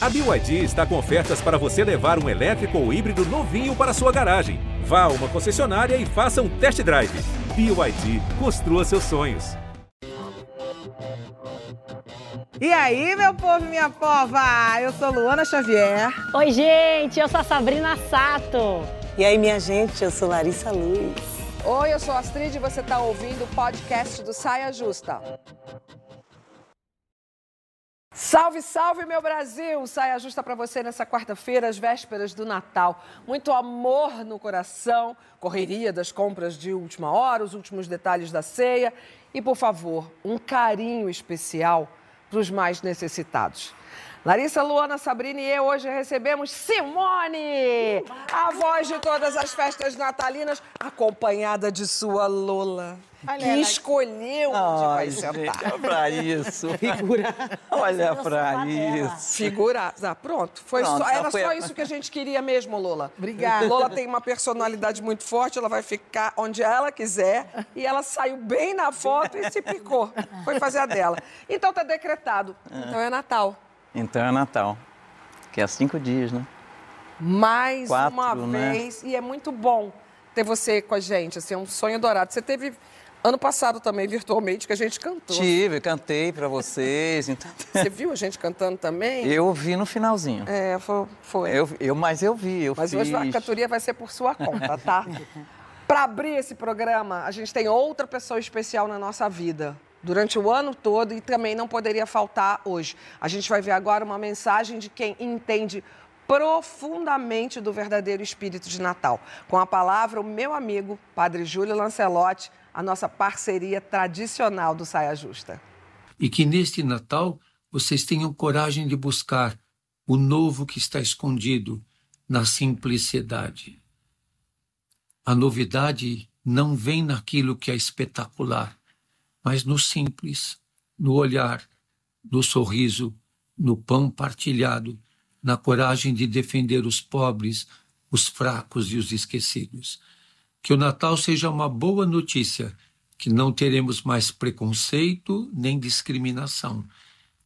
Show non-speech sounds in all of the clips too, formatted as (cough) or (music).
A BYD está com ofertas para você levar um elétrico ou híbrido novinho para sua garagem. Vá a uma concessionária e faça um test drive. BYD, construa seus sonhos. E aí, meu povo e minha pova? Eu sou Luana Xavier. Oi, gente, eu sou a Sabrina Sato. E aí, minha gente, eu sou Larissa Luz. Oi, eu sou a Astrid e você está ouvindo o podcast do Saia Justa. Salve, salve, meu Brasil! Saia justa para você nessa quarta-feira, às vésperas do Natal. Muito amor no coração, correria das compras de última hora, os últimos detalhes da ceia e, por favor, um carinho especial para os mais necessitados. Larissa, Luana, Sabrina e eu hoje recebemos Simone, a voz de todas as festas natalinas, acompanhada de sua Lola, Olha que ela. escolheu onde vai (laughs) Ai, sentar. gente, olha pra isso. Figura. Olha pra isso. Figura. Ah, pronto. Foi Pronto, só, era foi só a- isso que a gente queria mesmo, Lola. Obrigada. Lola tem uma personalidade muito forte, ela vai ficar onde ela quiser. E ela saiu bem na foto e se picou. Foi fazer a dela. Então tá decretado. Então é Natal. Então é Natal. Que é cinco dias, né? Mais Quatro, uma né? vez. E é muito bom ter você com a gente. Assim, é um sonho dourado. Você teve ano passado também, virtualmente, que a gente cantou. Tive, cantei pra vocês. Então... (laughs) Você viu a gente cantando também? Eu vi no finalzinho. É, foi. foi. Eu, eu, mas eu vi, eu Mas fiz. hoje a cantoria vai ser por sua conta, tá? (laughs) Para abrir esse programa, a gente tem outra pessoa especial na nossa vida. Durante o ano todo e também não poderia faltar hoje. A gente vai ver agora uma mensagem de quem entende profundamente do verdadeiro espírito de Natal. Com a palavra, o meu amigo, Padre Júlio Lancelotti, a nossa parceria tradicional do Saia Justa. e que neste Natal vocês tenham coragem de buscar o novo que está escondido na simplicidade. A novidade não vem naquilo que é espetacular, mas no simples, no olhar, no sorriso, no pão partilhado, na coragem de defender os pobres, os fracos e os esquecidos. Que o Natal seja uma boa notícia, que não teremos mais preconceito nem discriminação,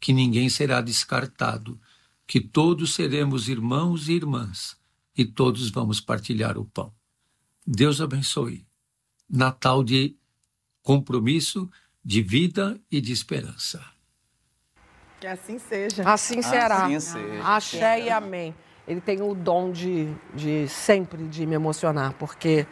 que ninguém será descartado, que todos seremos irmãos e irmãs e todos vamos partilhar o pão. Deus abençoe. Natal de compromisso, de vida e de esperança. Que assim seja. Assim será. Assim seja. Axé e amém. Ele tem o dom de, de sempre de me emocionar, porque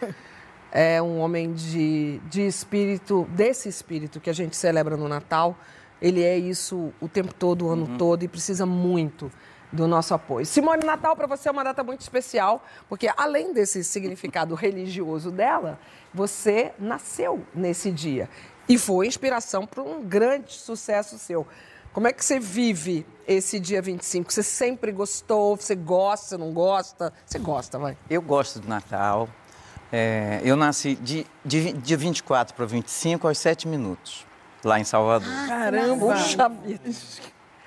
é um homem de, de espírito, desse espírito que a gente celebra no Natal. Ele é isso o tempo todo, o ano todo, e precisa muito do nosso apoio. Simone, Natal para você é uma data muito especial, porque além desse significado (laughs) religioso dela, você nasceu nesse dia. E foi inspiração para um grande sucesso seu. Como é que você vive esse dia 25? Você sempre gostou? Você gosta, não gosta? Você gosta, vai. Eu gosto do Natal. É, eu nasci de, de, de 24 para 25 aos 7 minutos, lá em Salvador. Caramba. Puxa vida.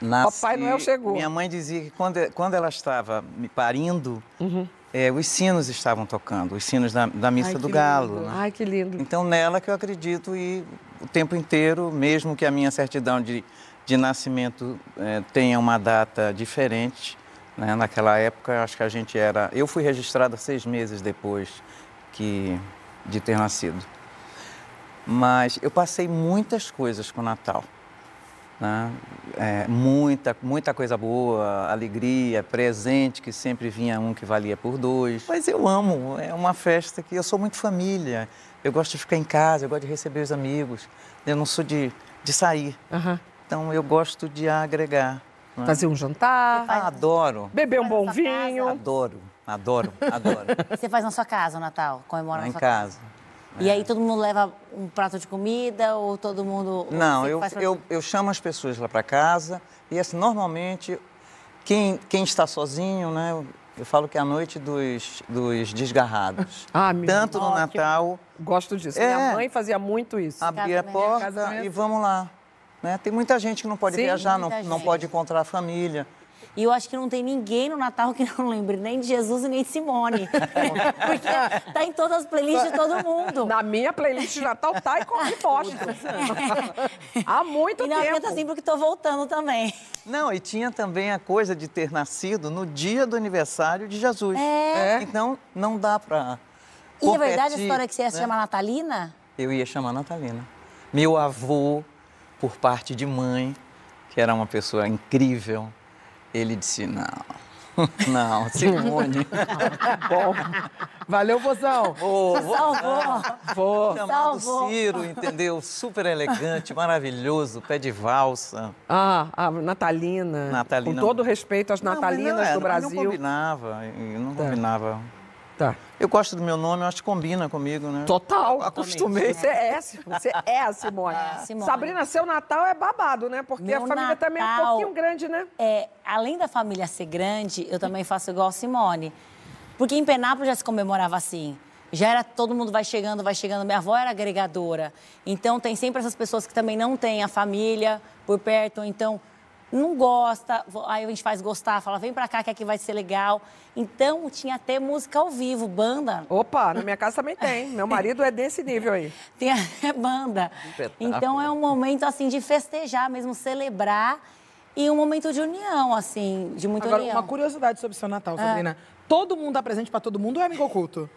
Nasci- Papai Noel chegou. Minha mãe dizia que quando, quando ela estava me parindo, Uhum. é, os sinos estavam tocando, os sinos da, da missa Ai, do Galo. né? Ai, que lindo. Então, nela que eu acredito e o tempo inteiro, mesmo que a minha certidão de, de nascimento eh, tenha uma data diferente, né? naquela época, acho que a gente era... Eu fui registrada seis meses depois que, de ter nascido. Mas eu passei muitas coisas com o Natal. né? É, muita, muita coisa boa, alegria, presente, que sempre vinha um que valia por dois. Mas eu amo, é uma festa que eu sou muito família. Eu gosto de ficar em casa, eu gosto de receber os amigos. Eu não sou de, de sair. Aham. Então eu gosto de agregar. né? Fazer um jantar, Ah, adoro, beber um bom vinho. adoro, adoro, adoro. (laughs) Você faz na sua casa o Natal? Comemora Lá na em sua casa. E aí todo mundo leva um prato de comida ou todo mundo... Não, eu, eu, eu chamo as pessoas lá para casa e assim, normalmente quem, quem está sozinho, né? Eu, eu falo que é a noite dos, dos desgarrados. (laughs) Ah, meu Tanto no Natal, Gosto disso. É. Minha mãe fazia muito isso. abrir a porta Casamento. e vamos lá. Né? Tem muita gente que não pode Sim, viajar, não, não pode encontrar a família. E eu acho que não tem ninguém no Natal que não lembre nem de Jesus e nem de Simone. (laughs) Porque tá em todas as playlists de todo mundo. Na minha playlist de Natal tá e corre bosta. Há muito E na minha tempo. tá assim porque tô voltando também. Não, e tinha também a coisa de ter nascido no dia do aniversário de Jesus. É. Então, não dá pra. E é verdade a história que você ia se né? chamar Natalina? Eu ia chamar Natalina. Meu avô, por parte de mãe, que era uma pessoa incrível, ele disse: não, (laughs) não, Simone. (laughs) Bom, valeu, vozão. Vou Salvou. (laughs) Vou. chamado. Ciro, entendeu? Super elegante, maravilhoso, pé de valsa. Ah, a Natalina. Natalina. Com todo respeito às Não, Natalinas não era, do Brasil. Não combinava, não combinava. Tá. Eu gosto do meu nome, eu acho que combina comigo, né? Total. Acostumei. Você é, você é a Simone. Simone. Sabrina, seu Natal é babado, né? Porque Meu a família também é um Natal- pouquinho grande, né? É, além da família ser grande, eu também faço igual a Simone. Porque em Penápolis já se comemorava assim. Já era todo mundo vai chegando, vai chegando. Minha avó era agregadora. Então tem sempre essas pessoas que também não têm a família por perto, ou então não gosta. Aí a gente faz gostar, fala, vem pra cá que aqui vai ser legal. Então tinha até música ao vivo, banda. Opa, na minha casa também tem. Meu marido é desse nível aí. (laughs) Tem até banda. Espetáculo. Então é um momento assim de festejar mesmo, celebrar. E um momento de união, assim, de muita Agora, união. uma curiosidade sobre o seu Natal, Sabrina. Todo mundo dá presente pra todo mundo ou é amigo oculto?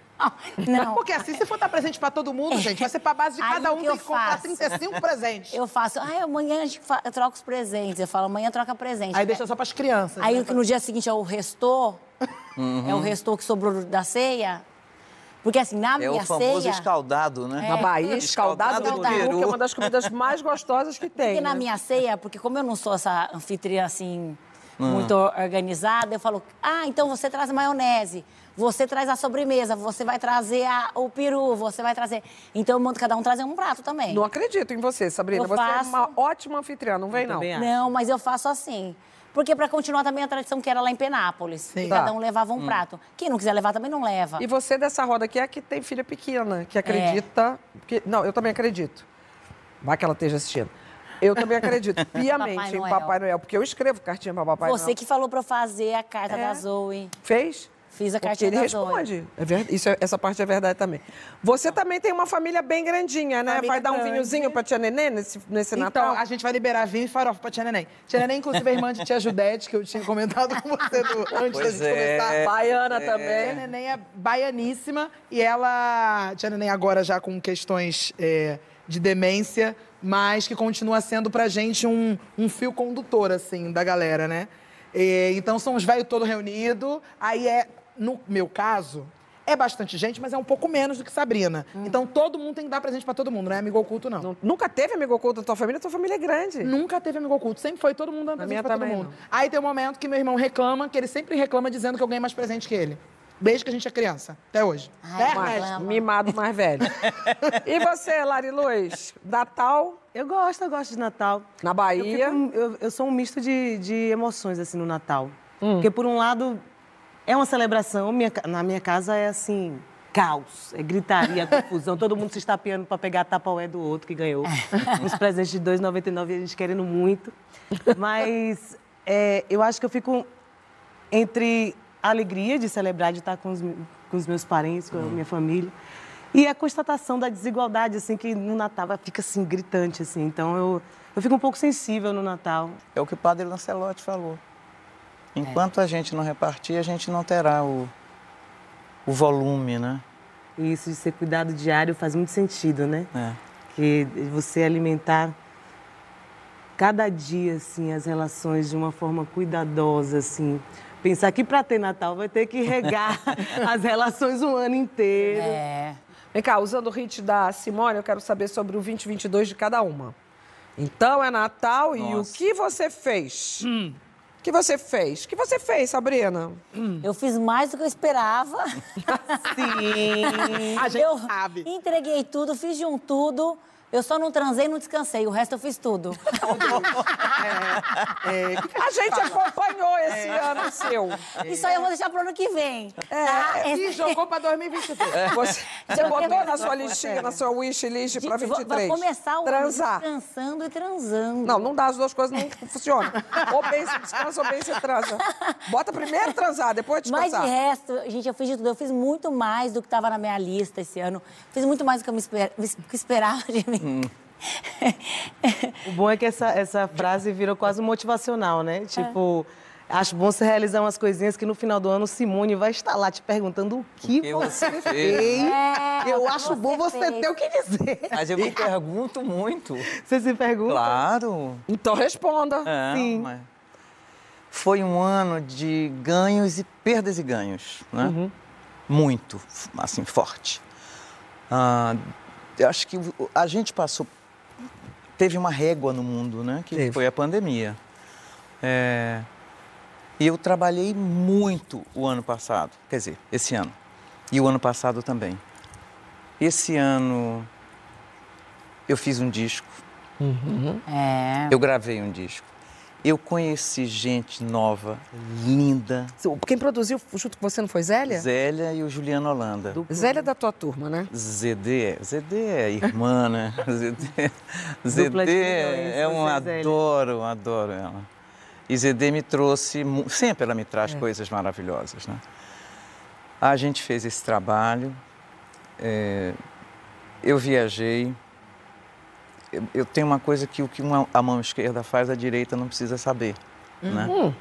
Não. Porque assim, se for dar presente pra todo mundo, gente, vai ser pra base de Aí cada um que tem que comprar faço? 35 presentes. Eu faço, ai, amanhã a gente fa- eu troco os presentes. Eu falo, amanhã troca presente. Aí deixa só pras crianças. Aí né? o que no dia seguinte é o restou, é o restou que sobrou da ceia. Porque assim, na É minha o famoso ceia. escaldado, né? Na Bahia, escaldado do Escaldado. peru, que é uma das comidas mais gostosas que tem. Porque na né? minha ceia, porque como eu não sou essa anfitriã assim, Hum. muito organizada, eu falo, ah, então você traz maionese, você traz a sobremesa, você vai trazer a- o peru, você vai trazer. Então eu mando cada um trazer um prato também. Não acredito em você, Sabrina. Eu você é faço. uma ótima anfitriã, não vem, Eu não. Não, mas eu faço assim. Porque para continuar também a tradição que era lá em Penápolis. Sim. que cada Tá. um levava um prato. Quem não quiser levar também não leva. E você dessa roda aqui é a que tem filha pequena, que acredita. Que... Não, eu também acredito. Vai que ela esteja assistindo. Eu também acredito (laughs) piamente Papai em Noel. Papai Noel, porque eu escrevo cartinha para Papai Você Noel. que falou para eu fazer a carta É. da Zoe. Fez? Fiz a cartinha ele da responde. É ver- Isso é- essa parte é verdade também. Você também tem uma família bem grandinha, né? Família Vai dar um grande. vinhozinho pra tia Nenê nesse, nesse Então, Natal? a gente vai liberar vinho e farofa pra Tia Neném. Tia Neném, inclusive, é irmã de Tia Judete, que eu tinha comentado com você no- (laughs) antes da Pois gente é. começar. Baiana Tia também. Neném é baianíssima e ela. Tia Neném agora já com questões é, de demência, mas que continua sendo pra gente um, um fio condutor, assim, da galera, né? É, então são os velhos todos reunidos. Aí é, no meu caso, é bastante gente, mas é um pouco menos do que Sabrina. Então todo mundo tem que dar presente pra todo mundo, não é amigo oculto, não. Não- Nunca teve amigo oculto na tua família? Tua família é grande. Nunca teve amigo oculto, sempre foi todo mundo dando presente minha pra todo mundo. não. Aí tem um momento que meu irmão reclama, que ele sempre reclama dizendo que eu ganhei mais presente que ele. Desde que a gente é criança, até hoje. Ai? Ama. (laughs) Mimado mais velho. (laughs) e você, Lari Luz? Natal Eu gosto, eu gosto de Natal. na Eu, Bahia? fico- eu- eu sou um misto de, de emoções, assim, no Natal. Hum. Porque, por um lado, é uma celebração. minha na minha casa é, assim, caos. É gritaria, (laughs) confusão. Todo mundo se estapeando para pegar a tapaué do outro que ganhou. (laughs) Uns presentes de R$ 2,99 e a gente querendo muito. Mas é, eu acho que eu fico entre a alegria de celebrar, de estar com os, com os meus parentes, com a minha família, e a constatação da desigualdade, assim, que no Natal fica, assim, gritante, assim. Então, eu, eu fico um pouco sensível no Natal. É o que o padre Lancelotti falou. Enquanto a gente não repartir, a gente não terá o, o volume, né? E isso de ser cuidado diário faz muito sentido, né? É. Que você alimentar cada dia, assim, as relações de uma forma cuidadosa, assim. Pensar que para ter Natal vai ter que regar (laughs) as relações o ano inteiro. É. Vem cá, usando o hit da Simone, eu quero saber sobre o 2022 de cada uma. Então é Natal e o Nossa. que você fez? O que você fez? O que você fez, Sabrina? Eu fiz mais do que eu esperava. (laughs) Sim. A gente eu sabe. entreguei tudo, fiz de um tudo. Eu só não transei e não descansei. O resto eu fiz tudo. (laughs) É, que que A gente acompanhou esse ano seu. (laughs) Isso aí eu vou deixar pro ano que vem. tá? E Esse- jogou pra 2023. Você, (laughs) você Eu botou na sua listinha, na sua wish list pra Gente, vou- 23. Vai começar o Transar. ano descansando e transando. Não, não dá as duas coisas, não funciona. Ou bem se descansa, ou bem se transa. Bota primeiro transar, depois Mas descansar. de resto, gente, eu fiz de tudo. Eu fiz muito mais do que estava na minha lista esse ano. Fiz muito mais do que eu me esper- que esperava de mim. O bom é que essa, essa frase virou quase motivacional, né? Tipo, acho bom você realizar umas coisinhas que no final do ano Simone vai estar lá te perguntando o que, que você você fez. fez. É, Eu o que acho bom você fez. ter o que dizer. Mas eu me pergunto muito. Você se pergunta? Claro. Então responda. É, Sim. mas Foi um ano de ganhos e perdas e ganhos, né? Muito, assim, forte. Ah, eu acho que a gente passou... Teve uma régua no mundo, né? Que Teve. foi a pandemia. É, e eu trabalhei muito o ano passado, quer dizer, esse ano. E o ano passado também. Esse ano eu fiz um disco, É. eu gravei um disco. Eu conheci gente nova, linda. Quem produziu junto com você não foi Zélia? Zélia e o Juliano Holanda. Zélia é da tua turma, né? ZD, ZD é irmã, né? (laughs) ZD, ZD é um adoro, adoro ela. E ZD me trouxe, sempre ela me traz É. coisas maravilhosas, né? A gente fez esse trabalho, é, eu viajei. Eu, tenho uma coisa que o que uma- a mão esquerda faz, a direita não precisa saber, né? Hum,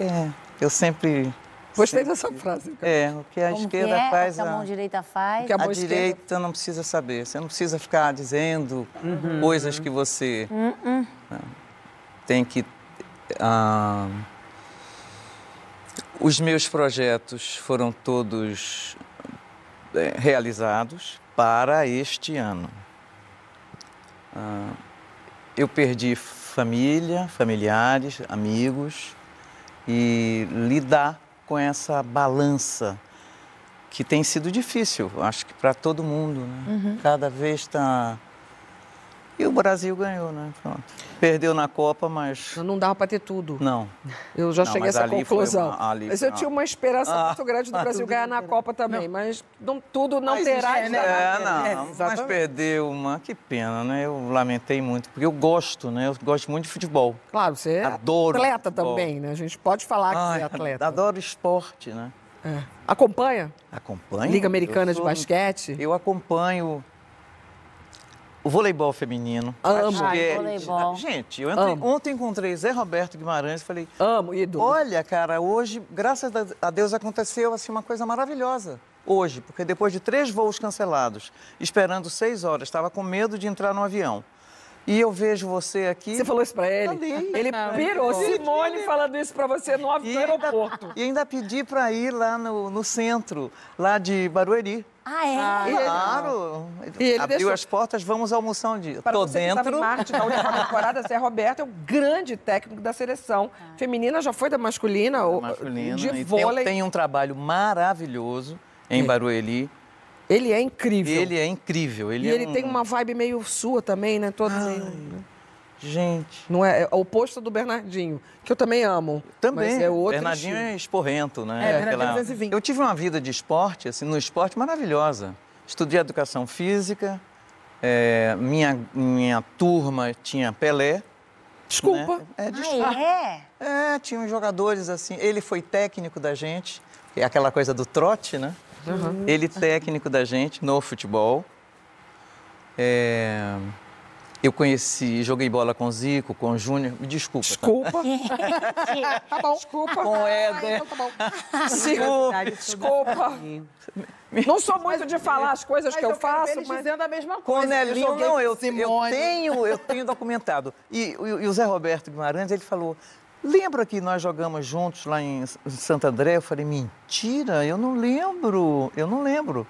É, eu sempre... gostei sempre- dessa frase. É, o que a Como esquerda que é? faz... O que a mão direita faz. que a A mão esquerda- direita não precisa saber. Você não precisa ficar dizendo coisas que você né, tem que. ah, os meus projetos foram todos eh, realizados para este ano. Ah, eu perdi família, familiares, amigos e lidar com essa balança que tem sido difícil, acho que para todo mundo, né? Cada vez está. E o Brasil ganhou, né? Pronto. Perdeu na Copa, mas Não dava pra ter tudo. não. Eu já Não, cheguei a essa conclusão. uma- ali mas eu tinha uma esperança Ah, muito grande do Brasil ganhar na (laughs) Copa também, mas não, tudo não Mas terá. de dar É, nada. não, É, mas perdeu uma. Que pena, né? Eu lamentei muito, porque eu gosto, né? Eu gosto muito de futebol. Claro, você é Adoro atleta futebol. também, né? A gente pode falar que Ai, você é atleta. Adoro esporte, né? É. Acompanha? Acompanho. Liga Americana Eu de sou- Basquete? Eu acompanho o voleibol feminino. Amo. Ai, é- voleibol. Gente, eu entrei- Amo. ontem encontrei Zé Roberto Guimarães e falei, Amo, ídolo. olha, cara, hoje, graças a- Deus, aconteceu assim uma coisa maravilhosa. Hoje, porque depois de três voos cancelados, esperando seis horas, estava com medo de entrar no avião. E eu vejo você aqui. Você falou isso pra ele? Falei. Ele pirou. Falei. Simone falando isso pra você no E no ainda, aeroporto. e ainda pedi para ir lá no, no centro, lá de Barueri. Ah, é? E ele- Claro. E ele Abriu deixou- as portas, vamos almoçar um dia. Para Tô você que dentro. em Marte na última temporada, Zé Roberto é o grande técnico da seleção. Feminina já foi da masculina, ou masculina. de e tem- vôlei. Tem, um trabalho maravilhoso em Barueri. Ele é incrível. Ele é incrível. Ele e é ele um- tem uma vibe meio sua também, né? Todo meio, né? Gente. Não é, é o oposto do Bernardinho, que eu também amo. Também. Mas é outro Bernardinho estilo. é esporrento, né? É, Bernardinho é 220. Eu tive uma vida de esporte, assim, no esporte maravilhosa. Estudei educação física. é, minha, minha turma tinha Pelé. Desculpa. né? É, de Ah, é? É, tinha uns jogadores assim. Ele foi técnico da gente, é aquela coisa do trote, né? Ele técnico da gente no futebol. É, eu conheci, joguei bola com o Zico, com o Júnior. Me desculpa. tá? Desculpa. (laughs) tá bom. Desculpa. Com o Éder. Então tá bom. Desculpa. Desculpa. Não sou muito de falar as coisas que eu, quero ver faço, eles mas... dizendo a mesma Com coisa. o Nelinho, joguei não, com eu, eu tenho, eu tenho documentado. E, o- e o Zé Roberto Guimarães, ele falou, lembra que nós jogamos juntos lá em Santo André? Eu falei, mentira, eu não lembro, eu não lembro.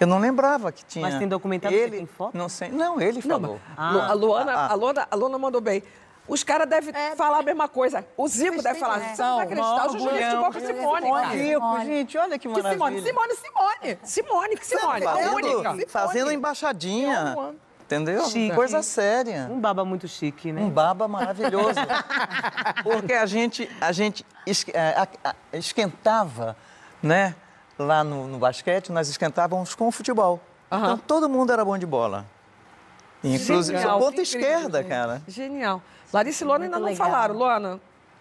Eu não lembrava que tinha. Mas tem documentado, ele, você tem foto? Não sei, não, ele Não, falou. mas Lu- a, Luana, Ah. a, Luana, a Luana mandou bem. Os caras devem falar a mesma coisa. O Zico deve falar. Você não vai acreditar, eu já joguei futebol com Simone. Zico, gente, olha que Que maravilha. Simone, Simone, Simone. Simone, que Simone. Fazendo, única. fazendo embaixadinha. Eu amo. entendeu? Chique. Coisa séria. Um baba muito chique, né? Um baba maravilhoso. (laughs) Porque a gente, a gente é, esquentava, né? Lá no, no basquete, nós esquentávamos com o futebol. Aham. Então todo mundo era bom de bola. Inclusive, Genial, ponta esquerda, gente. cara. Genial. Larissa e Luana ainda não legal. falaram. Luana,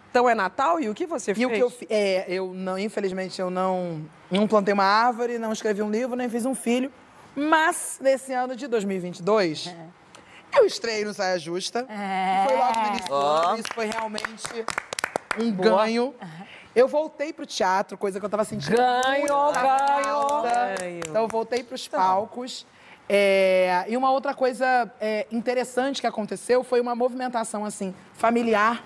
então é Natal e o que você E fez? o que eu é, eu não, infelizmente, eu não, não plantei uma árvore, não escrevi um livro, nem fiz um filho. Mas, nesse ano de 2022, eu estreiei no Saia Justa. É. Foi logo no início ano, isso foi realmente um ganho. Eu voltei pro teatro, coisa que eu tava sentindo. Ganho, muita ganho. falta. Ganho. Então, eu voltei pros palcos. É, e uma outra coisa é, interessante que aconteceu foi uma movimentação, assim, familiar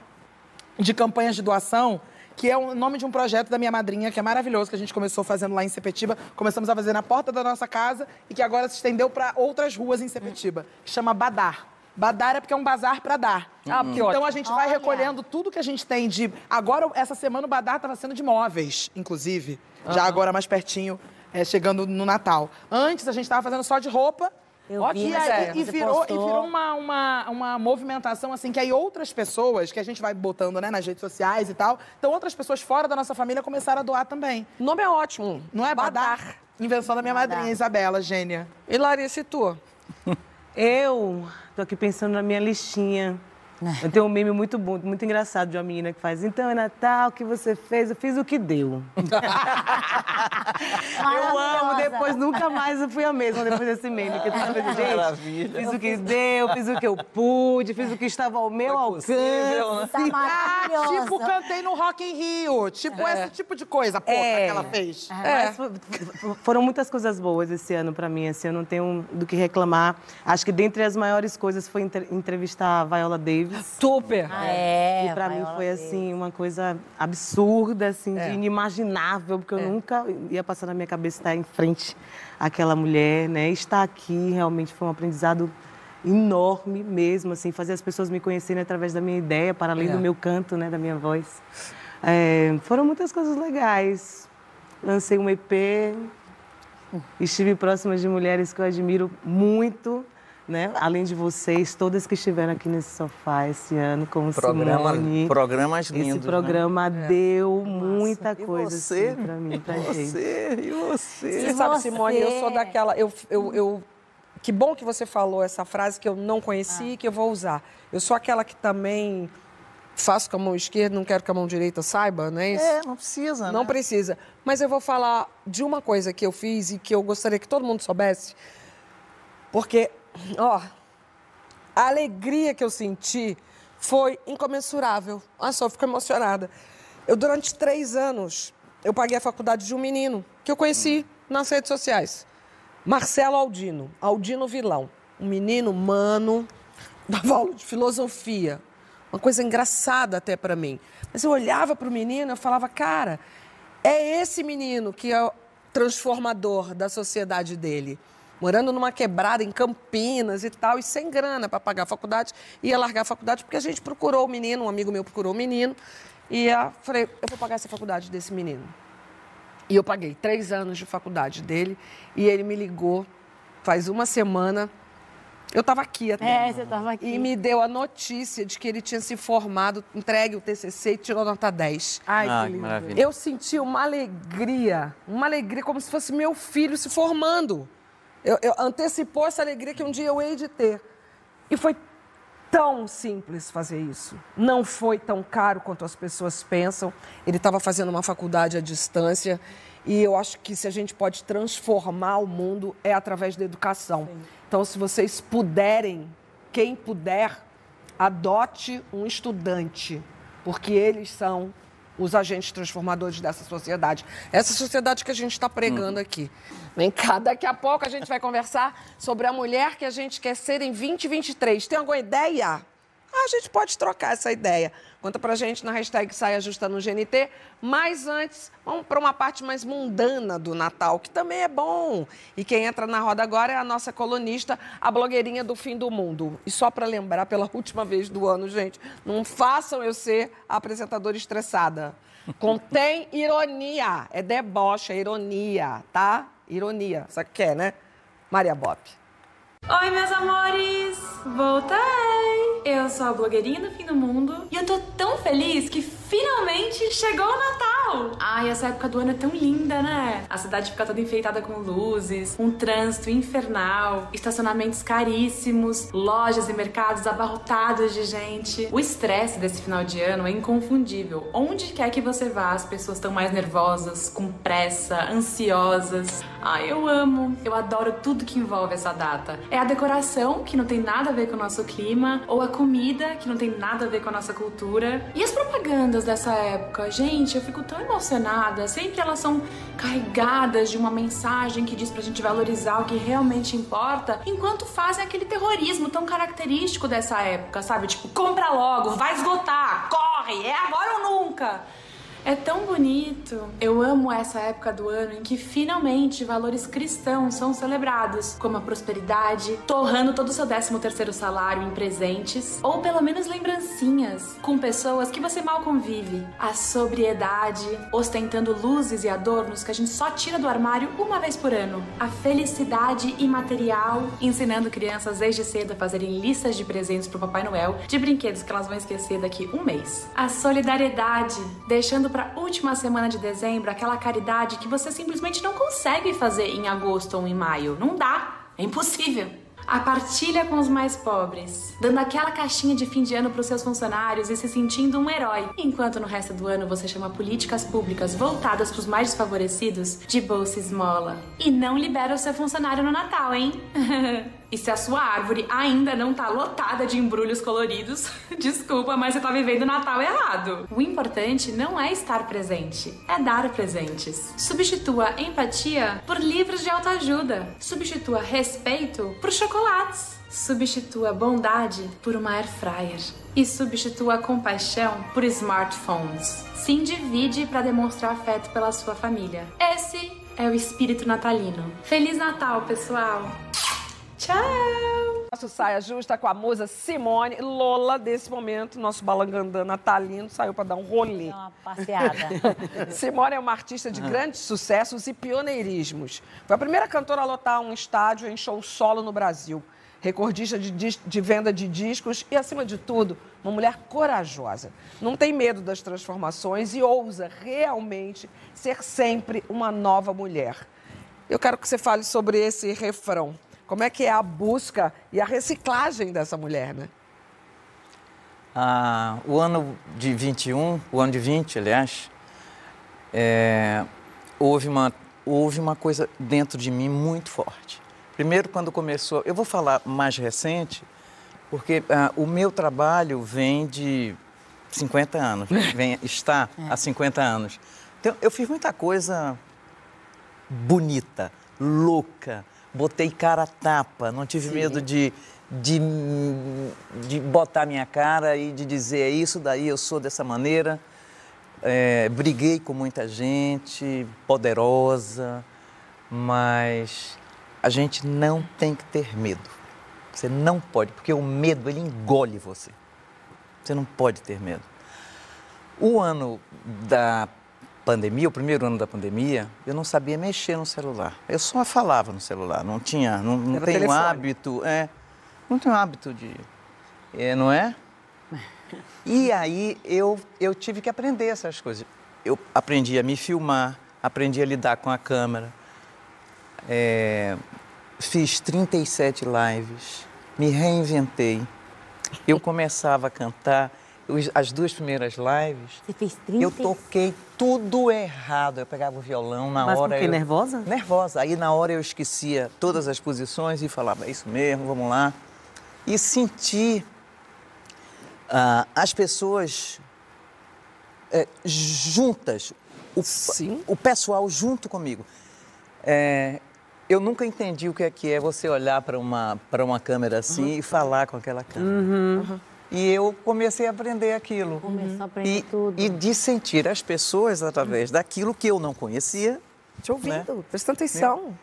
de campanhas de doação, que é o nome de um projeto da minha madrinha, que é maravilhoso, que a gente começou fazendo lá em Sepetiba. Começamos a fazer na porta da nossa casa e que agora se estendeu para outras ruas em Sepetiba, que chama Badar. Badar é porque é um bazar para dar. Ah, que então ótimo. a gente vai Olha. recolhendo tudo que a gente tem de. Agora, essa semana, o Badar estava sendo de móveis, inclusive. Já agora mais pertinho, é, chegando no Natal. Antes a gente estava fazendo só de roupa. Eu Ó, vi e, aí- e virou, e virou uma, uma, uma movimentação, assim, que aí outras pessoas, que a gente vai botando né, nas redes sociais e tal, então outras pessoas fora da nossa família começaram a doar também. O nome é ótimo. Não é Badar? Invenção da minha Badar. madrinha, Isabela, gênia. E Larissa, e tu? (laughs) Eu tô aqui pensando na minha listinha. Eu tenho um meme muito bom, muito engraçado de uma menina que faz. Então é Natal, o que você fez? Eu fiz o que deu. (laughs) eu amo, depois nunca mais eu fui a mesma depois desse meme. Que eu dizendo, gente, Maravilha. fiz o que deu, fiz o que eu pude, fiz o que estava ao meu alcance. né? Tá maravilhosa. Tipo, cantei no Rock in Rio. Tipo, esse tipo de coisa, pô, É. que ela fez. Mas fo- fo- foram muitas coisas boas esse ano pra mim, assim, eu não tenho do que reclamar. Acho que dentre as maiores coisas foi entre- entrevistar a Viola Davis. Super. Ah, é. E pra mim foi Davis. assim uma coisa absurda, assim, É. de inimaginável, porque eu nunca ia passar na minha cabeça estar em frente àquela mulher, né? Estar aqui realmente foi um aprendizado enorme mesmo, assim, fazer as pessoas me conhecerem através da minha ideia, para além É. do meu canto, né, da minha voz. É, foram muitas coisas legais. Lancei um EP, estive próxima de mulheres que eu admiro muito, né? Além de vocês, todas que estiveram aqui nesse sofá esse ano, como Programa, Simone. programas lindos. Esse né? programa deu muita E coisa você? assim, pra mim, pra E gente. você, e você? Você E sabe? Simone, eu sou daquela. Eu, eu, eu- que bom que você falou essa frase que eu não conheci e que eu vou usar. Eu sou aquela que também faço com a mão esquerda, não quero que a mão direita saiba, não é isso? É, não precisa, Não né? precisa. Mas eu vou falar de uma coisa que eu fiz e que eu gostaria que todo mundo soubesse. Porque, ó, a alegria que eu senti foi incomensurável. Ah, só eu fico emocionada. Eu, durante três anos, eu paguei a faculdade de um menino que eu conheci nas redes sociais. Marcelo Aldino, Aldino Vilão. Um menino mano, dava aula de filosofia. Uma coisa engraçada até para mim. Mas eu olhava para o menino e falava, cara, é esse menino que é o transformador da sociedade dele. Morando numa quebrada em Campinas e tal, e sem grana para pagar a faculdade, ia largar a faculdade porque a gente procurou o menino, um amigo meu procurou o menino, e eu falei, eu vou pagar essa faculdade desse menino. E eu paguei três anos de faculdade dele, e ele me ligou faz uma semana. Eu estava aqui até. É, você tava aqui. E me deu a notícia de que ele tinha se formado, entregue o TCC e tirou nota 10. Ai, Ah, que que lindo. maravilha. Eu senti uma alegria, uma alegria como se fosse meu filho se formando. Eu, eu antecipou essa alegria que um dia eu hei de ter. E foi tão simples fazer isso. Não foi tão caro quanto as pessoas pensam. Ele estava fazendo uma faculdade à distância. E eu acho que se a gente pode transformar o mundo é através da educação. Então, se vocês puderem, quem puder, adote um estudante, porque eles são os agentes transformadores dessa sociedade. Essa sociedade que a gente está pregando aqui. Vem cá, daqui a pouco a gente vai conversar sobre a mulher que a gente quer ser em 2023. Tem alguma ideia? Ah, a gente pode trocar essa ideia. Conta pra gente na hashtag Saia Justa no GNT. Mas antes, vamos para uma parte mais mundana do Natal, que também é bom. E quem entra na roda agora é a nossa colunista, a blogueirinha do fim do mundo. E só para lembrar, pela (laughs) última vez do ano, gente, não façam eu ser a apresentadora estressada. Contém ironia. É deboche, é ironia, tá? Ironia. Sabe o que é, né? Maria Bop. Oi, meus amores! Voltei! Eu sou a blogueirinha do fim do mundo e eu tô tão feliz que finalmente chegou o Natal! Ai, essa época do ano é tão linda, né? A cidade fica toda enfeitada com luzes, um trânsito infernal, estacionamentos caríssimos, lojas e mercados abarrotados de gente. O estresse desse final de ano é inconfundível. Onde quer que você vá, as pessoas estão mais nervosas, com pressa, ansiosas. Ai, eu amo, eu adoro tudo que envolve essa data. É a decoração, que não tem nada a ver com o nosso clima, ou a comida, que não tem nada a ver com a nossa cultura, e as propagandas dessa época. Gente, eu fico tão emocionada. Sempre elas são carregadas de uma mensagem que diz pra gente valorizar o que realmente importa, enquanto fazem aquele terrorismo tão característico dessa época, sabe? Tipo, compra logo, vai esgotar, corre, é agora ou nunca. É tão bonito. Eu amo essa época do ano em que finalmente valores cristãos são celebrados, como a prosperidade, torrando todo o seu 13 terceiro salário em presentes, ou pelo menos lembrancinhas, com pessoas que você mal convive. A sobriedade, ostentando luzes e adornos que a gente só tira do armário uma vez por ano. A felicidade imaterial, ensinando crianças desde cedo a fazerem listas de presentes pro Papai Noel, de brinquedos que elas vão esquecer daqui um mês. A solidariedade, deixando para a última semana de dezembro aquela caridade que você simplesmente não consegue fazer em agosto ou em maio. Não dá, é impossível. A partilha com os mais pobres, dando aquela caixinha de fim de ano para os seus funcionários e se sentindo um herói, enquanto no resto do ano você chama políticas públicas voltadas para os mais desfavorecidos de bolsa esmola. E não libera o seu funcionário no Natal, hein? (laughs) E se a sua árvore ainda não tá lotada de embrulhos coloridos, (laughs) desculpa, mas você tá vivendo o Natal errado. O importante não é estar presente, é dar presentes. Substitua empatia por livros de autoajuda. Substitua respeito por chocolates. Substitua bondade por uma air fryer. E substitua compaixão por smartphones. Se individe para demonstrar afeto pela sua família. Esse é o espírito natalino. Feliz Natal, pessoal! Tchau! Nosso Saia Justa com a musa Simone. Lola, desse momento, nosso balangandã natalino, saiu para dar um rolê. Uma passeada. (laughs) Simone é uma artista de grandes sucessos e pioneirismos. Foi a primeira cantora a lotar um estádio em show solo no Brasil. Recordista de, de venda de discos e, acima de tudo, uma mulher corajosa. Não tem medo das transformações e ousa realmente ser sempre uma nova mulher. Eu quero que você fale sobre esse refrão. Como é que é a busca e a reciclagem dessa mulher, né? Ah, o ano de 21, o ano de 20, aliás, é, houve, uma, houve uma coisa dentro de mim muito forte. Primeiro, quando começou, eu vou falar mais recente, porque ah, o meu trabalho vem de 50 anos, vem, está (laughs) há 50 anos. Então, eu fiz muita coisa bonita, louca, botei cara a tapa, não tive medo de, de, de botar minha cara e de dizer é isso daí, eu sou dessa maneira. É, briguei com muita gente, poderosa, mas a gente não tem que ter medo. Você não pode, porque o medo ele engole você. Você não pode ter medo. O ano da pandemia, o primeiro ano da pandemia, eu não sabia mexer no celular. Eu só falava no celular, não tinha, não, não tenho hábito, é, não tenho hábito de, é, não é? (laughs) E aí eu, eu tive que aprender essas coisas. Eu aprendi a me filmar, aprendi a lidar com a câmera, é, fiz 37 lives, me reinventei. Eu começava a cantar, as duas primeiras lives, Você fez 30? eu toquei tudo errado. Eu pegava o violão na Mas hora. quê? eu- Nervosa? Nervosa. Aí na hora eu esquecia todas as posições e falava, é isso mesmo, vamos lá. E senti ah, as pessoas eh, juntas, o, Sim. o pessoal junto comigo. É, eu nunca entendi o que é que é você olhar para uma, para uma câmera assim e falar com aquela câmera. E eu comecei a aprender aquilo. Começou a aprender E, tudo. e de sentir as pessoas através daquilo que eu não conhecia. Te ouvindo, Né? presta atenção.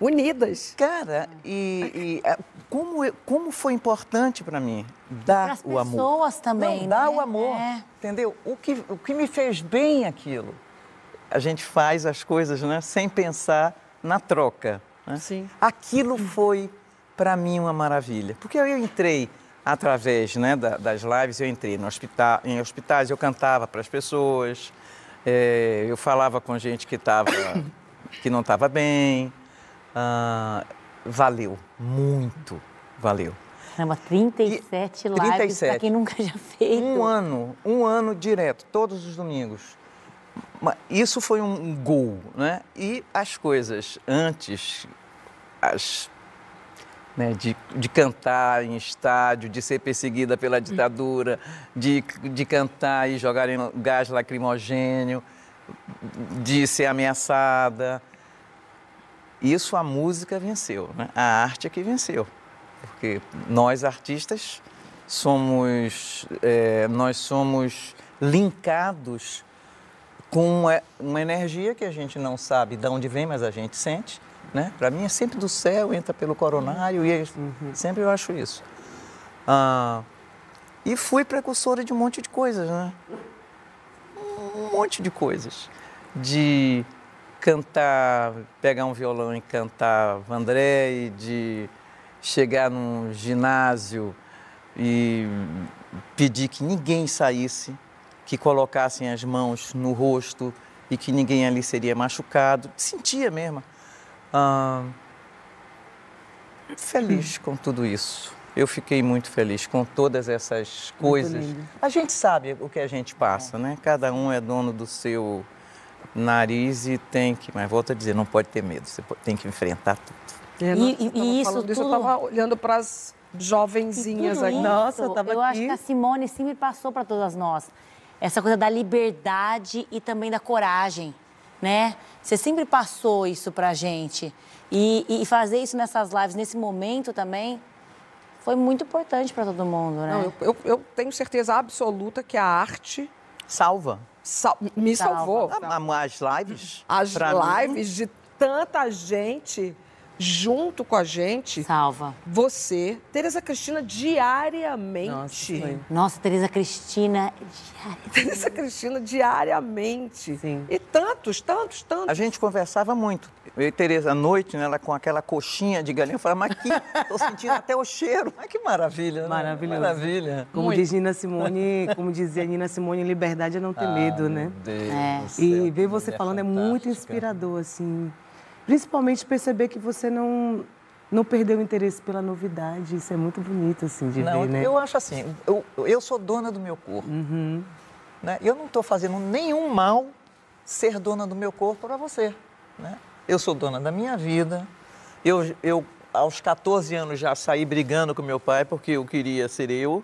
Unidas. Cara, e, e, é, como, como foi importante para mim dar Pras o amor. pessoas também, Não, dar né? o amor. É. Entendeu? O que, o que me fez bem aquilo. A gente faz as coisas né, sem pensar na troca. né? Sim. Aquilo foi para mim, uma maravilha. Porque eu entrei através né, da, das lives, eu entrei no hospital, em hospitais, eu cantava para as pessoas, é, eu falava com gente que, tava, (coughs) que não estava bem. Ah, valeu, muito valeu. Caramba, 37 E- lives 37. pra quem nunca já fez. Um ano, um ano direto, todos os domingos. Isso foi um gol, né? E as coisas antes, as, né, de, de cantar em estádio, de ser perseguida pela ditadura, de, de cantar e jogarem gás lacrimogênio, de ser ameaçada. Isso a música venceu, né? a arte é que venceu. Porque nós artistas somos, é, nós somos linkados com uma, uma energia que a gente não sabe de onde vem, mas a gente sente. Né? Para mim é sempre do céu, entra pelo coronário e é- sempre eu acho isso. Ah, e fui precursora de um monte de coisas, né? Um monte de coisas. De cantar, pegar um violão e cantar Vandré, e de chegar num ginásio e pedir que ninguém saísse, que colocassem as mãos no rosto e que ninguém ali seria machucado. Sentia mesmo. Ah, feliz (laughs) com tudo isso. Eu fiquei muito feliz com todas essas coisas. A gente sabe o que a gente passa, né? Cada um é dono do seu nariz e tem que, mas volto a dizer, não pode ter medo, você tem que enfrentar tudo. É, E- e- e isso falando Eu tudo- estava olhando para as E jovenzinhas tudo aqui. isso, Nossa, eu tava eu acho aqui. que a Simone sempre passou para todas nós. Essa coisa da liberdade e também da coragem, né? Você sempre passou isso pra gente. E, e fazer isso nessas lives, nesse momento também, foi muito importante para todo mundo, né? Não, eu, eu- eu tenho certeza absoluta que a arte Salva. sal- me Salva. salvou. A- a- As lives. As pra mim, lives de tanta gente junto com a gente. Salva. Você, Tereza Cristina, diariamente. Nossa. Nossa, Tereza Cristina. (laughs) Tereza Cristina, diariamente. Sim. E tantos, tantos, tantos. A gente conversava muito. Eu e Tereza, à noite, né, ela com aquela coxinha de galinha, eu falava, mas que, tô sentindo até o cheiro. Ai, que maravilha, né? Maravilhoso. Maravilha. Como diz Nina Simone, como dizia Nina Simone, liberdade é não ter medo, né? Deus É. do céu, E ver você falando é muito fantástica. inspirador, assim. Principalmente perceber que você não, não perdeu o interesse pela novidade. Isso é muito bonito, assim, de Não, ver, né? eu acho assim, eu, eu sou dona do meu corpo. Né? Eu não estou fazendo nenhum mal ser dona do meu corpo para você. Né? Eu sou dona da minha vida. Eu, eu, aos 14 anos, já saí brigando com meu pai porque eu queria ser eu.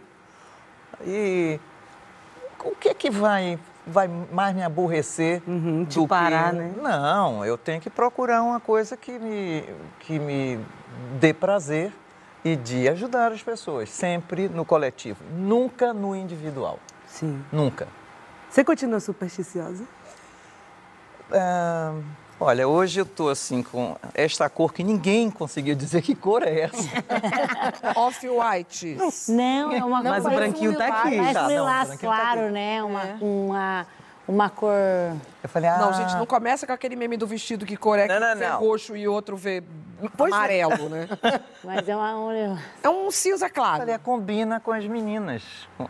E o que é que vai, vai mais me aborrecer Uhum, do parar, que... né? Não, eu tenho que procurar uma coisa que me, que me dê prazer e de ajudar as pessoas, sempre no coletivo, nunca no individual, Sim. nunca. Você continua supersticiosa? Ah, olha, hoje eu tô assim com esta cor que ninguém conseguiu dizer que cor é essa. (laughs) Off-white. Não, é uma Mas cor o branquinho tá aqui. Mais Tá, não, o lilás tá claro, aqui. né? Uma, uma, uma cor. Eu falei, ah, Não, gente, não começa com aquele meme do vestido que cor é que Não, não, um vê não. roxo e outro vê Pois é. amarelo, né? (laughs) Mas é uma. um- É um cinza claro. falei, combina com as meninas,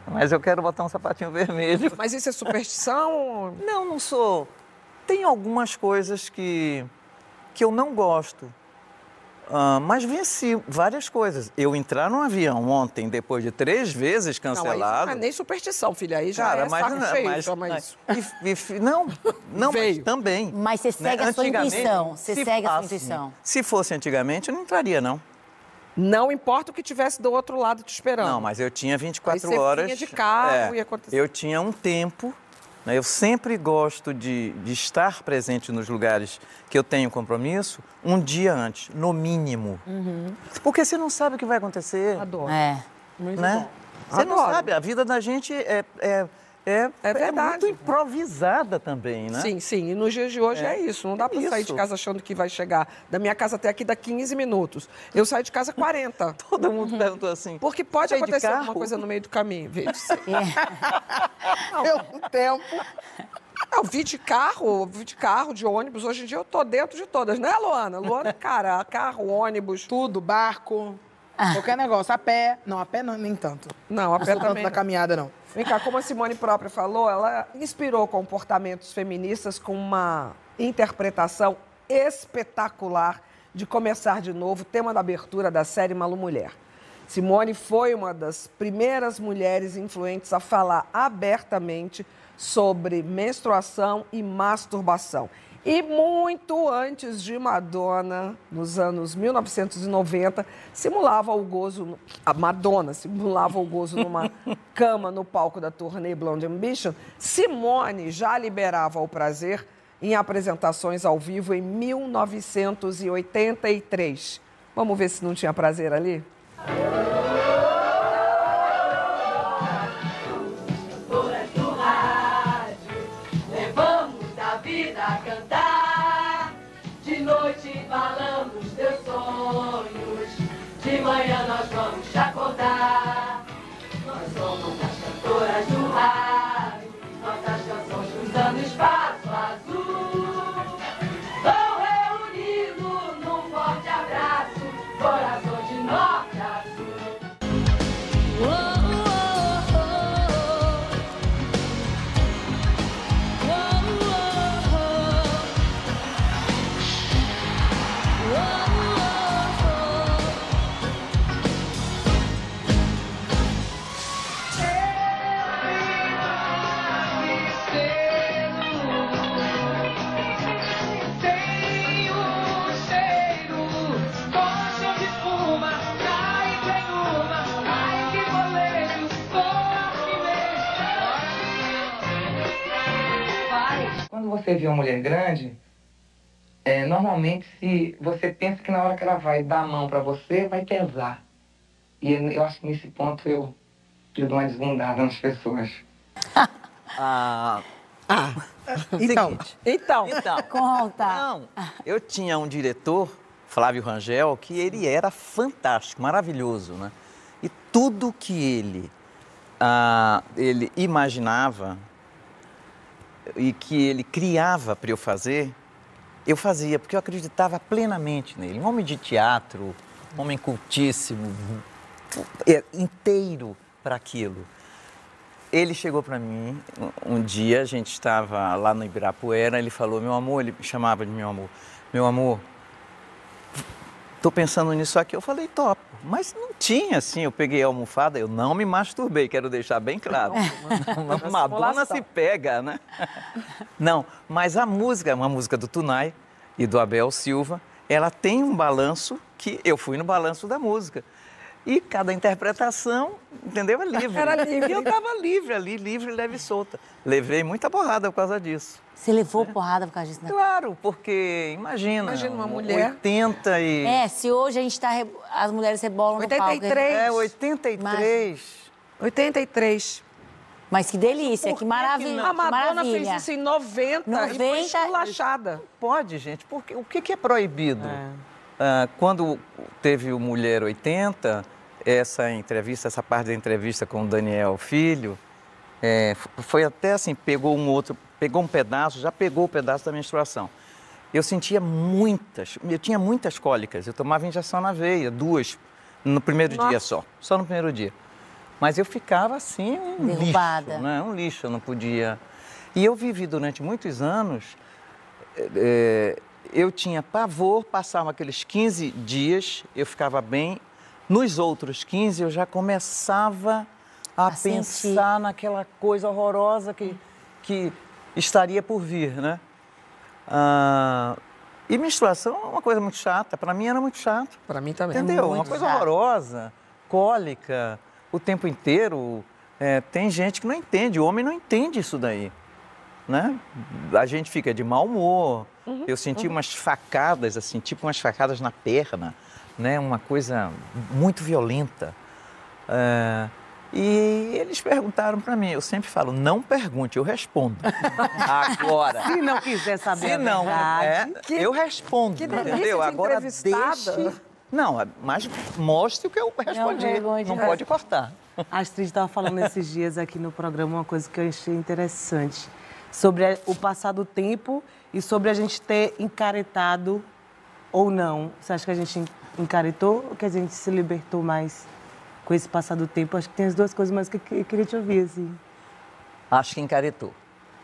mas eu quero botar um sapatinho vermelho. Mas isso é superstição? Não, não sou. Tem algumas coisas que, que eu não gosto. Ah, mas venci várias coisas. Eu entrar num avião ontem, depois de três vezes Não, aí cancelado. não é nem superstição, filha. Aí já Cara, é mas, saco não, cheio, mas, isso. e- e- não, não, mas Veio. também. Mas você segue a sua Antigamente, intuição. Você se segue a sua fosse- intuição. Se fosse antigamente, eu não entraria, não. Não importa o que tivesse do outro lado te esperando. Não, mas eu tinha 24 Aí você horas. vinha de carro é, e acontecia. Eu tinha um tempo. Né, Eu sempre gosto de, de estar presente nos lugares que eu tenho compromisso um dia antes, no mínimo. Porque você não sabe o que vai acontecer. Adoro. É. Muito né? bom. Você não Adoro. sabe, a vida da gente é, é, é, É verdade. muito improvisada também, né? Sim, sim. E nos dias de hoje é, É. isso. Não dá pra sair de casa achando que vai chegar. Da minha casa até aqui dá 15 minutos. Eu saio de casa 40. (laughs) Todo mundo perguntou assim. Porque pode acontecer alguma coisa no meio do caminho. De É. (laughs) Pelo tempo. Eu vi de carro, vi de carro, de ônibus. Hoje em dia eu tô dentro de todas, né, Luana? Luana, cara, carro, ônibus. Tudo, barco. Qualquer negócio. A pé. Não, a pé não, nem tanto. Não, a Não pé sou tanto também. da caminhada, não. Vem cá, como a Simone própria falou, ela inspirou comportamentos feministas com uma interpretação espetacular de Começar de Novo, tema da abertura da série Malu Mulher. Simone foi uma das primeiras mulheres influentes a falar abertamente sobre menstruação e masturbação. E muito antes de Madonna, nos anos 1990, simulava o gozo. A Madonna simulava o gozo numa (laughs) cama no palco da turnê Blonde Ambition. Simone já liberava o prazer em apresentações ao vivo em 1983. Vamos ver se não tinha prazer ali? Quando você vê uma mulher grande, é, normalmente se você pensa que na hora que ela vai dar a mão para você, vai pesar. E eu acho que nesse ponto eu, eu dou uma desbundada nas pessoas. (laughs) Ah, (laughs) Então, Então, então, (laughs) Conta. Não, eu tinha um diretor, Flávio Rangel, que ele era fantástico, maravilhoso, né? E tudo que ele, ah, ele imaginava e que ele criava para eu fazer, eu fazia, porque eu acreditava plenamente nele. Um homem de teatro, um homem cultíssimo, é, inteiro para aquilo. Ele chegou para mim um, um dia, a gente estava lá no Ibirapuera, ele falou, meu amor, ele me chamava de meu amor, meu amor, tô pensando nisso aqui. Eu falei, topo. Mas não tinha assim, eu peguei a almofada, eu não me masturbei, quero deixar bem claro. Não, Madonna se pega, né? Não, mas a música, uma música do Tunai e do Abel Silva, ela tem um balanço que eu fui no balanço da música. E cada interpretação, entendeu? É livre. Era livre. E eu estava livre ali, livre, leve e solta. Levei muita porrada por causa disso. Você levou porrada por causa disso, né? Claro, porque imagina. Imagina uma mulher. 80 e. É, se hoje a gente tá. re- As mulheres rebolam no palco. 83. É, 83. 83. Mas que delícia, que maravilha. A que Madonna maravilha. fez isso em 90, e foi 90. esculachada. Pode, gente, porque o que que é proibido? Ah, quando teve o Mulher 80, essa entrevista, essa parte da entrevista com o Daniel Filho, é, foi até assim, pegou um outro, pegou um pedaço, já pegou o pedaço da menstruação. Eu sentia muitas, eu tinha muitas cólicas, eu tomava injeção na veia, duas, no primeiro dia só, só no primeiro dia. Mas eu ficava assim, um Derrubada. lixo, né? um lixo, eu não podia... E eu vivi durante muitos anos é, eu tinha pavor, passavam aqueles 15 dias, eu ficava bem. Nos outros 15, eu já começava a, A sentir. pensar naquela coisa horrorosa que, que estaria por vir, né? Ah, e menstruação é uma coisa muito chata, para mim era muito chato. Pra mim também. Entendeu? muito Uma coisa chato. horrorosa, cólica, o tempo inteiro. É, tem gente que não entende, o homem não entende isso daí. Né? A gente fica de mau humor. Eu senti umas facadas, assim, tipo umas facadas na perna, né? Uma coisa muito violenta. É, e eles perguntaram para mim, eu sempre falo, não pergunte, eu respondo. (laughs) Agora, Se não quiser saber se não, verdade... é, eu respondo, que entendeu? de Agora deixe... Não, mas mostre o que eu respondi. vergonha Não, de- pode cortar. A Astrid estava falando esses dias aqui no programa uma coisa que eu achei interessante. Sobre o passar do tempo e sobre a gente ter encaretado ou não. Você acha que a gente encaretou ou que a gente se libertou mais com esse passar do tempo? Acho que tem as duas coisas, mas que eu que- eu queria te ouvir, assim. Acho que encaretou.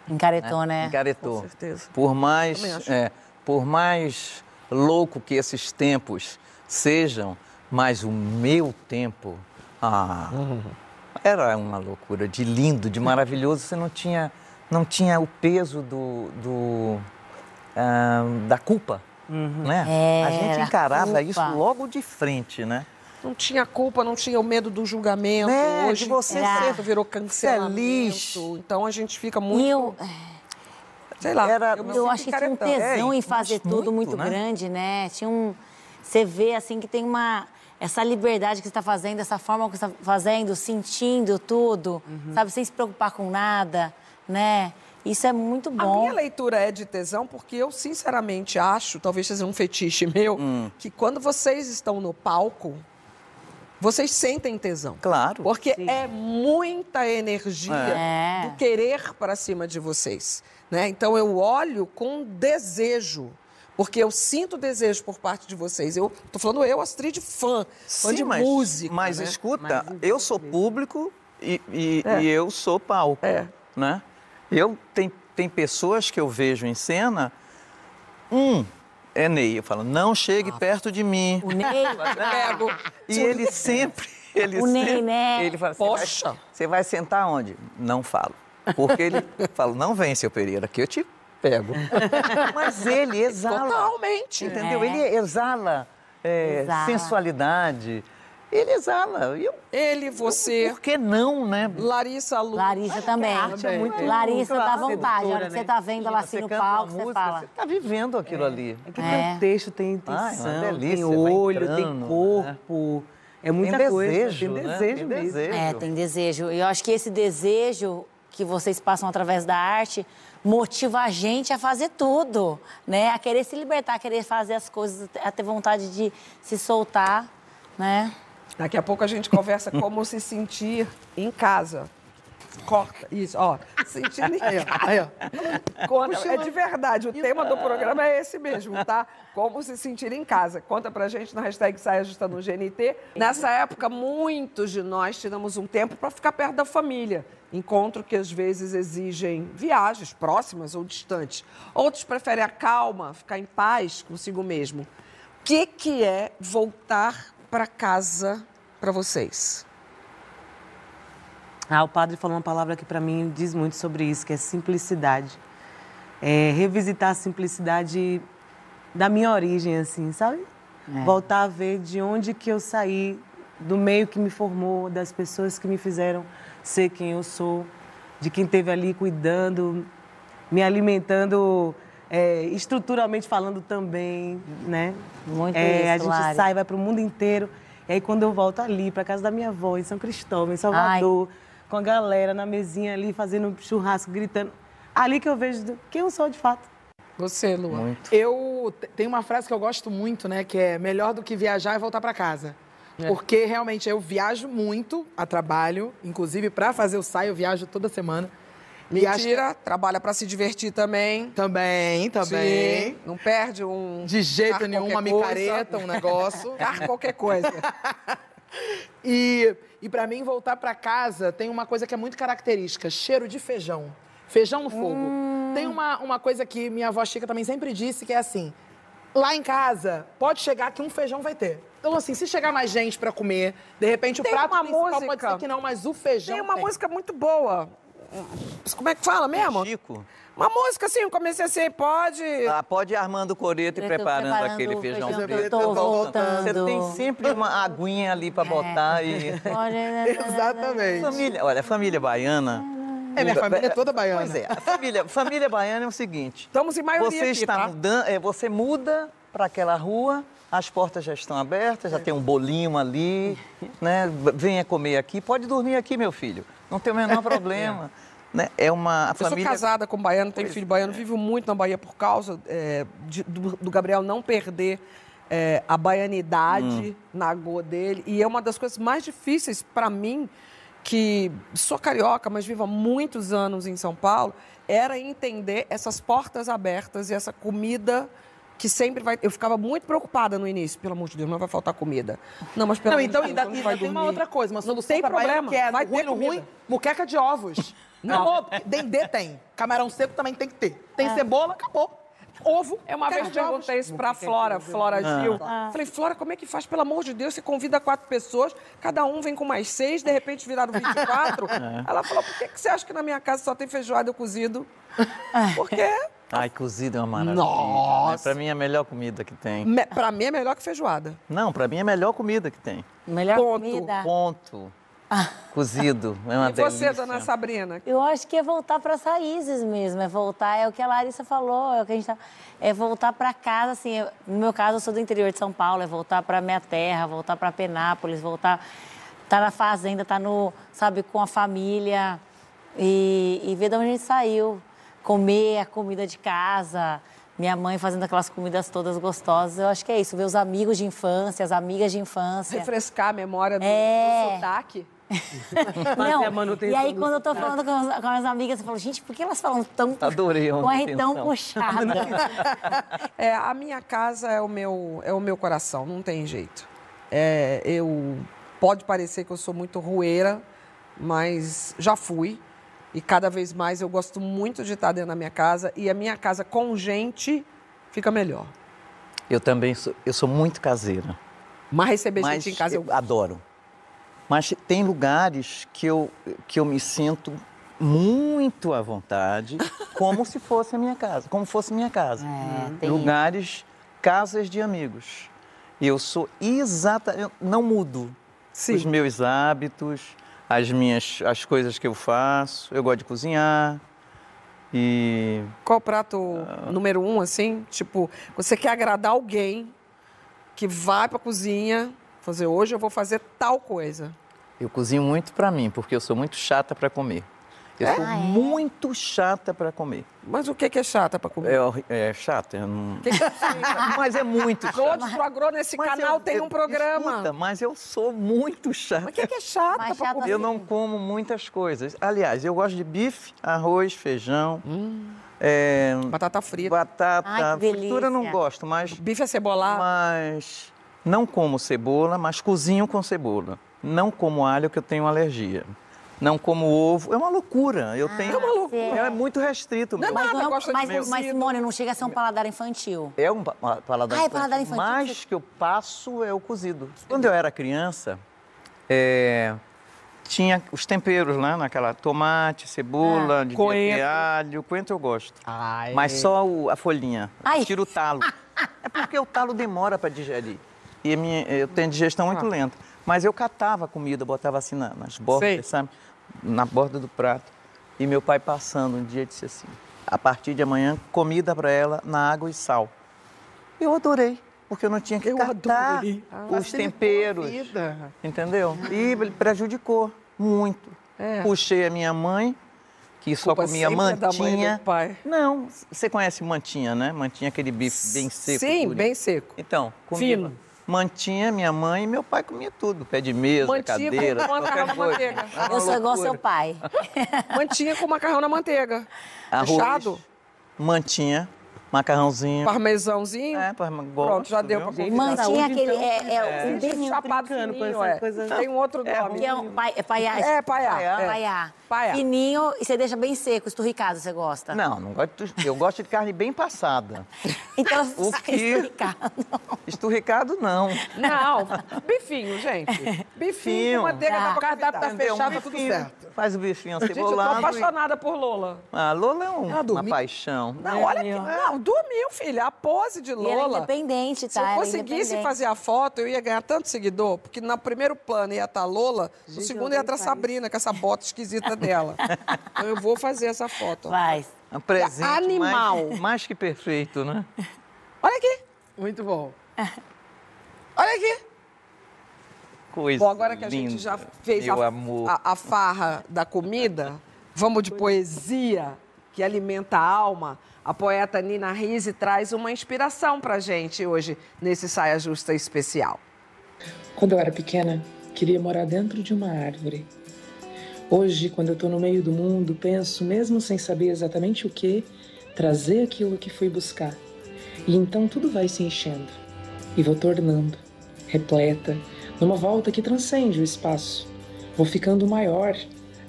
Encaretou, né? Encaretou. Com certeza. Por mais, é, por mais louco que esses tempos sejam, mas o meu tempo, ah, era uma loucura, de lindo, de maravilhoso. Você não tinha, não tinha o peso do, do, ah, da culpa, né? a gente Era encarava culpa. isso logo de frente, né? Não tinha culpa, não tinha o medo do julgamento. É, de Hoje você ser ser virou cancelamento. Então a gente fica muito, eu, sei lá. Era- eu sinto acho que tinha um tesão É, em fazer mas tudo muito, muito né? grande, né? Tinha um. Você vê assim que tem uma. Essa liberdade que você está fazendo, essa forma que você está fazendo, sentindo tudo, Uhum. sabe, sem se preocupar com nada, né? Isso é muito A bom. minha leitura é de tesão porque eu sinceramente acho, talvez seja um fetiche (laughs) meu, Hum. que quando vocês estão no palco, vocês sentem tesão. Claro. Porque é muita energia É. do querer para cima de vocês. Né? Então eu olho com desejo. Porque eu sinto desejo por parte de vocês. Eu tô falando eu, Astrid, fã. fã de mas, música. Mas né? escuta, Mas eu sou público e, e- É. e eu sou palco. É. Né? Eu tem, tem pessoas que eu vejo em cena. Um é Ney. Eu falo, não chegue perto de mim. O Ney, (laughs) Pego. E ele sempre. Ele O Ney, sempre, né? Ele fala, você vai- Poxa. Você vai sentar onde? Não falo. Porque ele fala, não vem, seu Pereira, que eu te pego. (laughs) Mas ele exala. Totalmente. Entendeu? É. Ele exala, é, Exala. sensualidade. Ele exala. Eu, Ele, você, por que não, né? Larissa Lu. Larissa também. arte é muito- Larissa dá vontade. A hora sedutora, que você né? tá vendo ela assim no palco, você música, fala. Você tá vivendo aquilo ali. É que É. tem texto, tem intenção, uma delícia, tem olho, entrando, tem corpo. É muita tem coisa. desejo, tem né? desejo Tem mesmo. desejo. É, tem desejo. E eu acho que esse desejo que vocês passam através da arte motiva a gente a fazer tudo, né? A querer se libertar, a querer fazer as coisas, a ter vontade de se soltar, né? Daqui a pouco a gente conversa como se sentir em casa. Corta. Isso, ó. Sentindo em ó. Aí, ó. Conta, é de verdade, o tema do programa é esse mesmo, tá? Como se sentir em casa. Conta pra gente na hashtag Saia Justa no GNT. Nessa época, muitos de nós tiramos um tempo para ficar perto da família. Encontro que às vezes exigem viagens próximas ou distantes. Outros preferem a calma, ficar em paz consigo mesmo. O que, que é voltar para casa para vocês? Ah, o padre falou uma palavra que para mim diz muito sobre isso, que é simplicidade. É revisitar a simplicidade da minha origem, assim, sabe? Voltar a ver de onde que eu saí, do meio que me formou, das pessoas que me fizeram ser quem eu sou, de quem esteve ali cuidando, me alimentando é, estruturalmente falando também, né? Muito É, a isso, gente Lari. sai, vai para o mundo inteiro. E aí, quando eu volto ali, para casa da minha avó, em São Cristóvão, em Salvador, com a galera na mesinha ali, fazendo churrasco, gritando. Ali que eu vejo do- quem eu sou de fato. Você, Luan. Muito. Eu te- tem uma frase que eu gosto muito, né? Que é melhor do que viajar é voltar para casa. Porque realmente eu viajo muito a trabalho, inclusive para fazer o saio eu viajo toda semana. Acho que- Mentira, trabalha para se divertir também. Também, também. Sim, não perde um. De jeito nenhum, uma micareta, um negócio. (laughs) Carro qualquer coisa. (laughs) E, e para mim, voltar para casa tem uma coisa que é muito característica: cheiro de feijão. Feijão no fogo. Hum. Tem uma, uma coisa que minha avó Chica também sempre disse, que é assim: lá em casa, pode chegar que um feijão vai ter. Então, assim, se chegar mais gente para comer, de repente Tem o prato principal pode música- ser que não, mas o feijão. Tem uma música muito boa. Como é que fala mesmo? Chico. Uma música assim, eu comecei assim, pode. Ah, pode ir armando o coreto e preparando, preparando aquele feijão feijão preto. tô voltando. Você tem sempre uma aguinha ali para botar e... (laughs) Exatamente. Família, olha, a família baiana... É, minha família é toda baiana. Pois é, a família, família baiana é o seguinte... Estamos em maioria Você aqui, está tá? mudando, é, você muda para aquela rua, as portas já estão abertas, já tem um bolinho ali, né? Venha comer aqui, pode dormir aqui, meu filho. Não tem o menor (laughs) problema. Né? É uma Eu família. sou casada com baiano, tenho filho baiano, vivo muito na Bahia por causa é, de- do, do Gabriel não perder é, a baianidade na go dele. E é uma das coisas mais difíceis para mim, que sou carioca, mas vivo há muitos anos em São Paulo, era entender essas portas abertas e essa comida que sempre vai. Eu ficava muito preocupada no início, pelo amor de Deus, não vai faltar comida. Não, mas pelo Não, amor de então Deus, ainda, ainda vai tem uma outra coisa, uma Não tem problema, que é vai ruim ter no ruim, comida. muqueca de ovos. Acabou. Dendê tem. Camarão seco também tem que ter. Tem cebola, acabou. Ovo. É uma vez perguntei isso pra Flora, Flora Ah. Gil. Ah. Falei, Flora, como é que faz? Pelo amor de Deus, você convida quatro pessoas, cada um vem com mais seis, de repente viraram 24. (laughs) Ela falou, por que, que você acha que na minha casa só tem feijoada cozido? Porque Ai, cozido é uma maravilha. Nossa. Pra mim é a melhor comida que tem. me- pra mim é melhor que feijoada. Não, pra mim é a melhor comida que tem. Melhor Ponto. comida. Ponto. Cozido. É uma e você, delícia. dona Sabrina? Eu acho que é voltar para raízes mesmo, é voltar, é o que a Larissa falou, é o que a gente tá, é voltar para casa, assim, eu- no meu caso eu sou do interior de São Paulo, é voltar para minha terra, voltar para Penápolis, voltar, tá na fazenda, tá no, sabe, com a família e, e ver de onde a gente saiu, comer a comida de casa, minha mãe fazendo aquelas comidas todas gostosas, eu acho que é isso, ver os amigos de infância, as amigas de infância. Refrescar a memória do, É. do sotaque. (laughs) Não, a manutenção e aí do quando eu tô falando com as, com as amigas, eu falo, gente, por que elas falam tão Adorei a com R tão puxada? (laughs) É, a minha casa é o meu, é o meu coração, não tem jeito. É, eu pode parecer que eu sou muito rueira, mas já fui. E cada vez mais eu gosto muito de estar dentro da minha casa e a minha casa com gente fica melhor. Eu também sou, eu sou muito caseira. Mas receber Mas gente em casa eu, eu adoro. Mas tem lugares que eu, que eu me sinto muito à vontade, (laughs) como se fosse a minha casa, como fosse minha casa. É, tem lugares, casas de amigos. E eu sou exata, eu não mudo Sim. os meus hábitos, as minhas, as coisas que eu faço. Eu gosto de cozinhar. E Qual o prato número um, assim? Tipo, você quer agradar alguém que vai pra cozinha fazer hoje eu vou fazer tal coisa. eu cozinho muito pra mim, porque eu sou muito chata pra comer. Eu sou Ah, é? muito chata pra comer. Mas o que que é chata pra comer? É, é chata, eu não... Que que é (laughs) mas é muito chato. Todos pro Agro nesse Mas canal eu- tem eu- um programa. Escuta, mas eu sou muito chata. Mas o que, que é chata chata comer? Eu não como muitas coisas. Aliás, eu gosto de bife, arroz, feijão, é, Batata frita. batata. Ai, que fritura eu não gosto, mas, Bife acebolado. mas não como cebola, mas cozinho com cebola. Não como alho, que eu tenho alergia. Não como ovo. É uma loucura. Eu tenho. É uma loucura. É muito restrito. Não é meu. Mas, nada, não, gosta de mas, mas, Simone, não chega a ser um paladar infantil. É um pa- pa- paladar Ah, é infantil. paladar infantil. Mas que eu passo é o cozido. Quando eu era criança, é, tinha os temperos lá, naquela tomate, cebola, de Coentro. alho, coentro eu gosto. Ai. Mas só o- a folhinha. Ai. Tira o talo. (laughs) É porque o talo demora para digerir. E minha, eu tenho digestão muito lenta. Mas eu catava a comida, botava assim na- nas bordas, Sei. sabe? Na borda do prato. E meu pai passando um dia disse assim: a partir de amanhã, comida para ela na água e sal. Eu adorei, porque eu não tinha que Eu catar adorei. os temperos. Vida. Entendeu? E ele prejudicou muito. É. Puxei a minha mãe, que só Culpa comia é mantinha. pai. Não, você conhece mantinha, né? Mantinha, aquele bife bem seco. Sim, bem seco. Então, comia Fino. Mantinha, minha mãe e meu pai comia tudo. Pé de mesa, Mantinha com cadeira, macarrão qualquer na manteiga. É Eu sou igual seu pai. Mantinha com macarrão na manteiga. Arroz, Fechado? mantinha, macarrãozinho. Parmesãozinho. É, gosto, Pronto, já deu viu? pra convidar. Mantinha saúde, aquele. então. É, é, o Bife bife chapado brincando com fininho, essa é. coisa. Tem um outro nome. que é um pai, é paiá. É, paiá. Paiá. é. Paiá. Paiá. Fininho e você deixa bem seco, esturricado, você gosta? Não, não gosto de, eu gosto de carne bem passada. (laughs) Então, O quê? esturricado. Esturricado, não. Não, bifinho, gente. (laughs) Bifinho manteiga Tá. dá pra tá convidar. fechado, tá Um tudo certo. Faz o bifinho Gente, eu tô apaixonada por Lola. Ah, Lola é um- uma paixão. Não, olha que... Não, dormiu, filha. A pose de E ela é Lola... independente, tá? Se eu Ela é conseguisse fazer a foto, eu ia ganhar tanto seguidor, porque no primeiro plano ia estar Lola, no segundo ia estar Sabrina, com essa bota esquisita dela. então eu vou fazer essa foto. Vai. Um presente Animal. Mais, mais que perfeito, né? Olha aqui, Muito bom. olha aqui. Coisa Bom, agora que a gente linda, já fez a, a- a farra da comida, vamos de poesia que alimenta a alma. A poeta Nina Rizzi traz uma inspiração pra gente hoje nesse Saia Justa especial. Quando eu era pequena, queria morar dentro de uma árvore. Hoje, quando eu estou no meio do mundo, penso, mesmo sem saber exatamente o que, trazer aquilo que fui buscar. E então tudo vai se enchendo e vou tornando, repleta, numa volta que transcende o espaço. Vou ficando maior,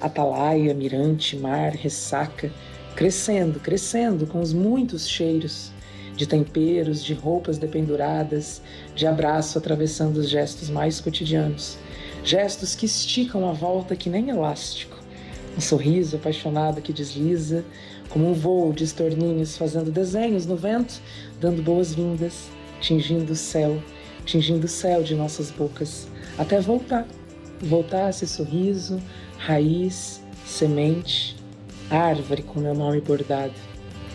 atalaia, mirante, mar, ressaca, crescendo, crescendo com os muitos cheiros de temperos, de roupas dependuradas, de abraço atravessando os gestos mais cotidianos, gestos que esticam a volta que nem elástico, um sorriso apaixonado que desliza, como um voo de estorninhos fazendo desenhos no vento, dando boas-vindas, tingindo o céu, tingindo o céu de nossas bocas, até voltar, voltar esse sorriso, raiz, semente, árvore com meu nome bordado.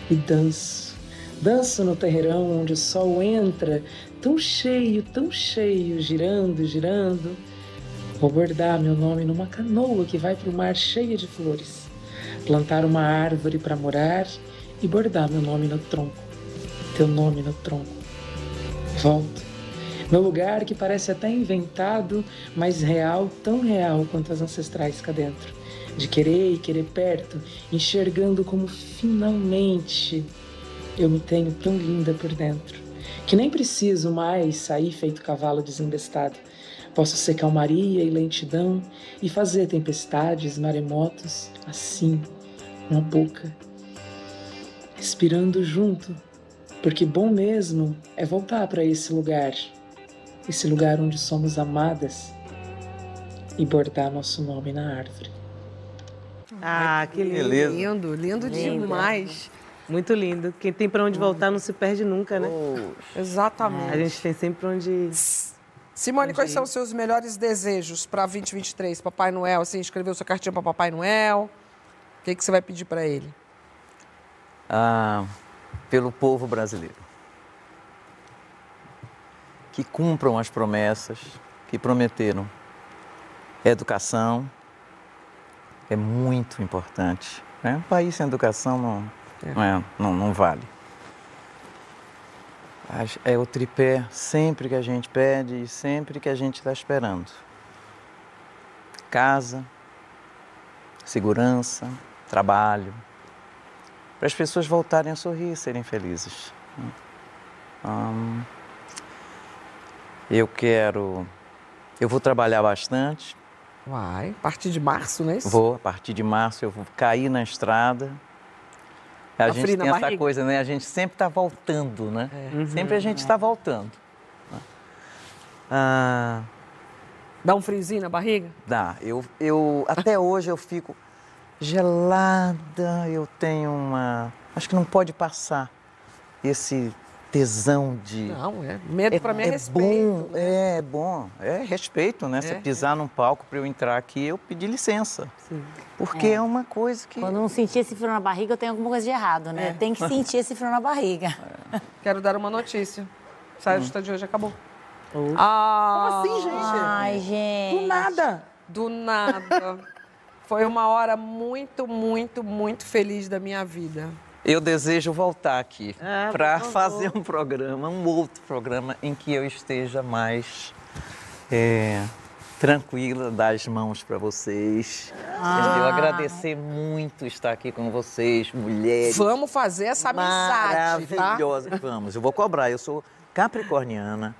E danço, danço no terreirão onde o sol entra, tão cheio, tão cheio, girando, girando. Vou bordar meu nome numa canoa que vai para o mar cheia de flores. Plantar uma árvore para morar e bordar meu nome no tronco. Teu nome no tronco. Volto. Meu lugar que parece até inventado, mas real, tão real quanto as ancestrais cá dentro. De querer e querer perto, enxergando como finalmente eu me tenho tão linda por dentro, que nem preciso mais sair feito cavalo desembestado. Posso ser calmaria e lentidão e fazer tempestades, maremotos, assim, na boca, respirando junto, porque bom mesmo é voltar para esse lugar, esse lugar onde somos amadas e bordar nosso nome na árvore. Ah, que lindo. Beleza. Lindo, lindo Lindo. demais. Muito lindo. Quem tem pra onde voltar não se perde nunca, né? Exatamente. A gente tem sempre onde. Simone, quais são os seus melhores desejos para 2023? Papai Noel, você escreveu sua cartinha para Papai Noel? O que, que você vai pedir para ele? ah, pelo povo brasileiro. Que cumpram as promessas que prometeram. Educação é muito importante. Né? Um país sem educação não, não, é- não- não vale. É o tripé sempre que a gente pede e sempre que a gente está esperando. Casa, segurança, trabalho, para as pessoas voltarem a sorrir e serem felizes. Hum, eu quero. Eu vou trabalhar bastante. Vai, a partir de março, não é isso? Vou, a partir de março, eu vou cair na estrada. A Tá gente tem essa barriga? coisa, né? A gente sempre está voltando, né? Uhum. Sempre a gente está voltando. Ah, Dá um friozinho na barriga? Dá. Eu, eu, até (laughs) hoje eu fico gelada, eu tenho uma. Acho que não pode passar esse tesão de. Não, é. Medo pra mim é respeito, Bom, é bom, é respeito, né? Você É, pisar num palco para eu entrar aqui, eu pedi licença. Porque é. uma coisa que. Quando não sentir esse frio na barriga, eu tenho alguma coisa de errado, né? É. Tem que sentir esse frio na barriga. Quero dar uma notícia. Saia justa de hoje acabou. Ah, Como assim, gente? Ai, gente. Do nada. Do nada. Foi uma hora muito, muito, muito feliz da minha vida. Eu desejo voltar aqui Ah, para fazer um programa, um outro programa em que eu esteja mais é, tranquila, dar as mãos para vocês. Ah. Eu agradecer muito estar aqui com vocês, mulheres. Vamos fazer essa amizade, tá? Maravilhosa. Vamos, eu vou cobrar. Eu sou capricorniana.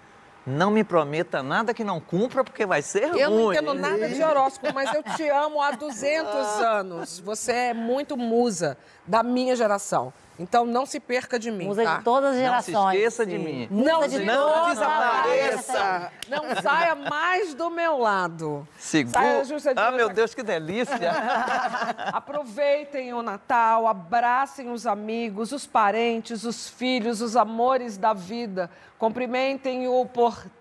Não me prometa nada que não cumpra, porque vai ser ruim. Eu não entendo nada de horóscopo, mas eu te amo há 200 (laughs) anos. Você é muito musa da minha geração. Então não se perca de mim, Musa tá? de todas as Não se gerações. esqueça de mim. Não, Musa de não desapareça. Não saia mais do meu lado. Segura. Saia justa de Ah, meu. Deus, que delícia! (laughs) Aproveitem o Natal, abracem os amigos, os parentes, os filhos, os amores da vida. Cumprimentem o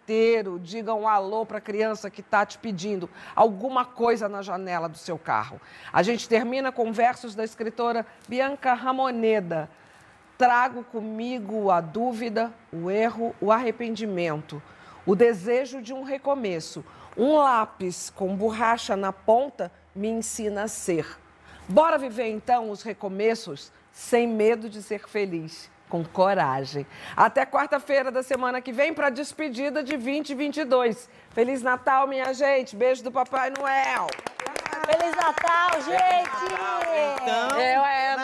porteiro, digam um alô para a criança que está te pedindo alguma coisa na janela do seu carro. A gente termina com versos da escritora Bianca Ramoneda. Trago comigo a dúvida, o erro, o arrependimento, o desejo de um recomeço. Um lápis com borracha na ponta me ensina a ser. Bora viver então os recomeços sem medo de ser feliz, com coragem. Até quarta-feira da semana que vem para a despedida de 2022. Feliz Natal, minha gente. Beijo do Papai Noel. Feliz Natal, gente! Então, Eu, é